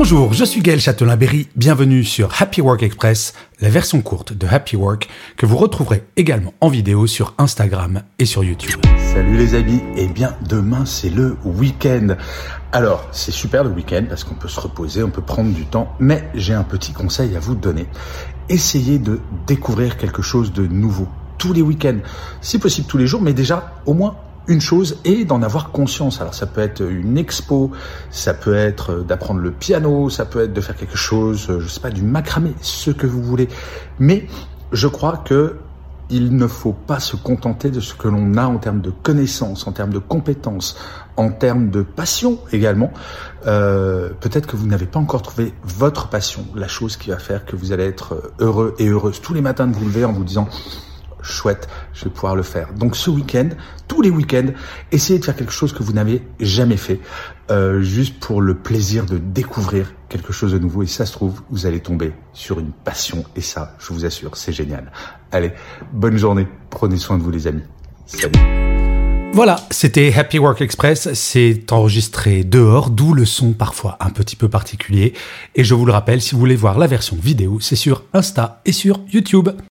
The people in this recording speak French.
Bonjour, je suis Gaël Châtelain-Berry, bienvenue sur Happy Work Express, la version courte de Happy Work que vous retrouverez également en vidéo sur Instagram et sur YouTube. Salut les amis, et eh bien demain c'est le week-end. Alors c'est super le week-end parce qu'on peut se reposer, on peut prendre du temps, mais j'ai un petit conseil à vous donner. Essayez de découvrir quelque chose de nouveau tous les week-ends, si possible tous les jours, mais déjà au moins une chose et d'en avoir conscience. Alors ça peut être une expo, ça peut être d'apprendre le piano, ça peut être de faire quelque chose, je sais pas, du macramé, ce que vous voulez. Mais je crois que il ne faut pas se contenter de ce que l'on a en termes de connaissances, en termes de compétences, en termes de passion également. Euh, Peut-être que vous n'avez pas encore trouvé votre passion, la chose qui va faire que vous allez être heureux et heureuse tous les matins de vous lever en vous disant chouette, je vais pouvoir le faire. Donc ce week-end, tous les week-ends, essayez de faire quelque chose que vous n'avez jamais fait, euh, juste pour le plaisir de découvrir quelque chose de nouveau. Et ça se trouve, vous allez tomber sur une passion. Et ça, je vous assure, c'est génial. Allez, bonne journée. Prenez soin de vous les amis. Salut. Voilà, c'était Happy Work Express, c'est enregistré dehors, d'où le son parfois un petit peu particulier. Et je vous le rappelle, si vous voulez voir la version vidéo, c'est sur Insta et sur YouTube.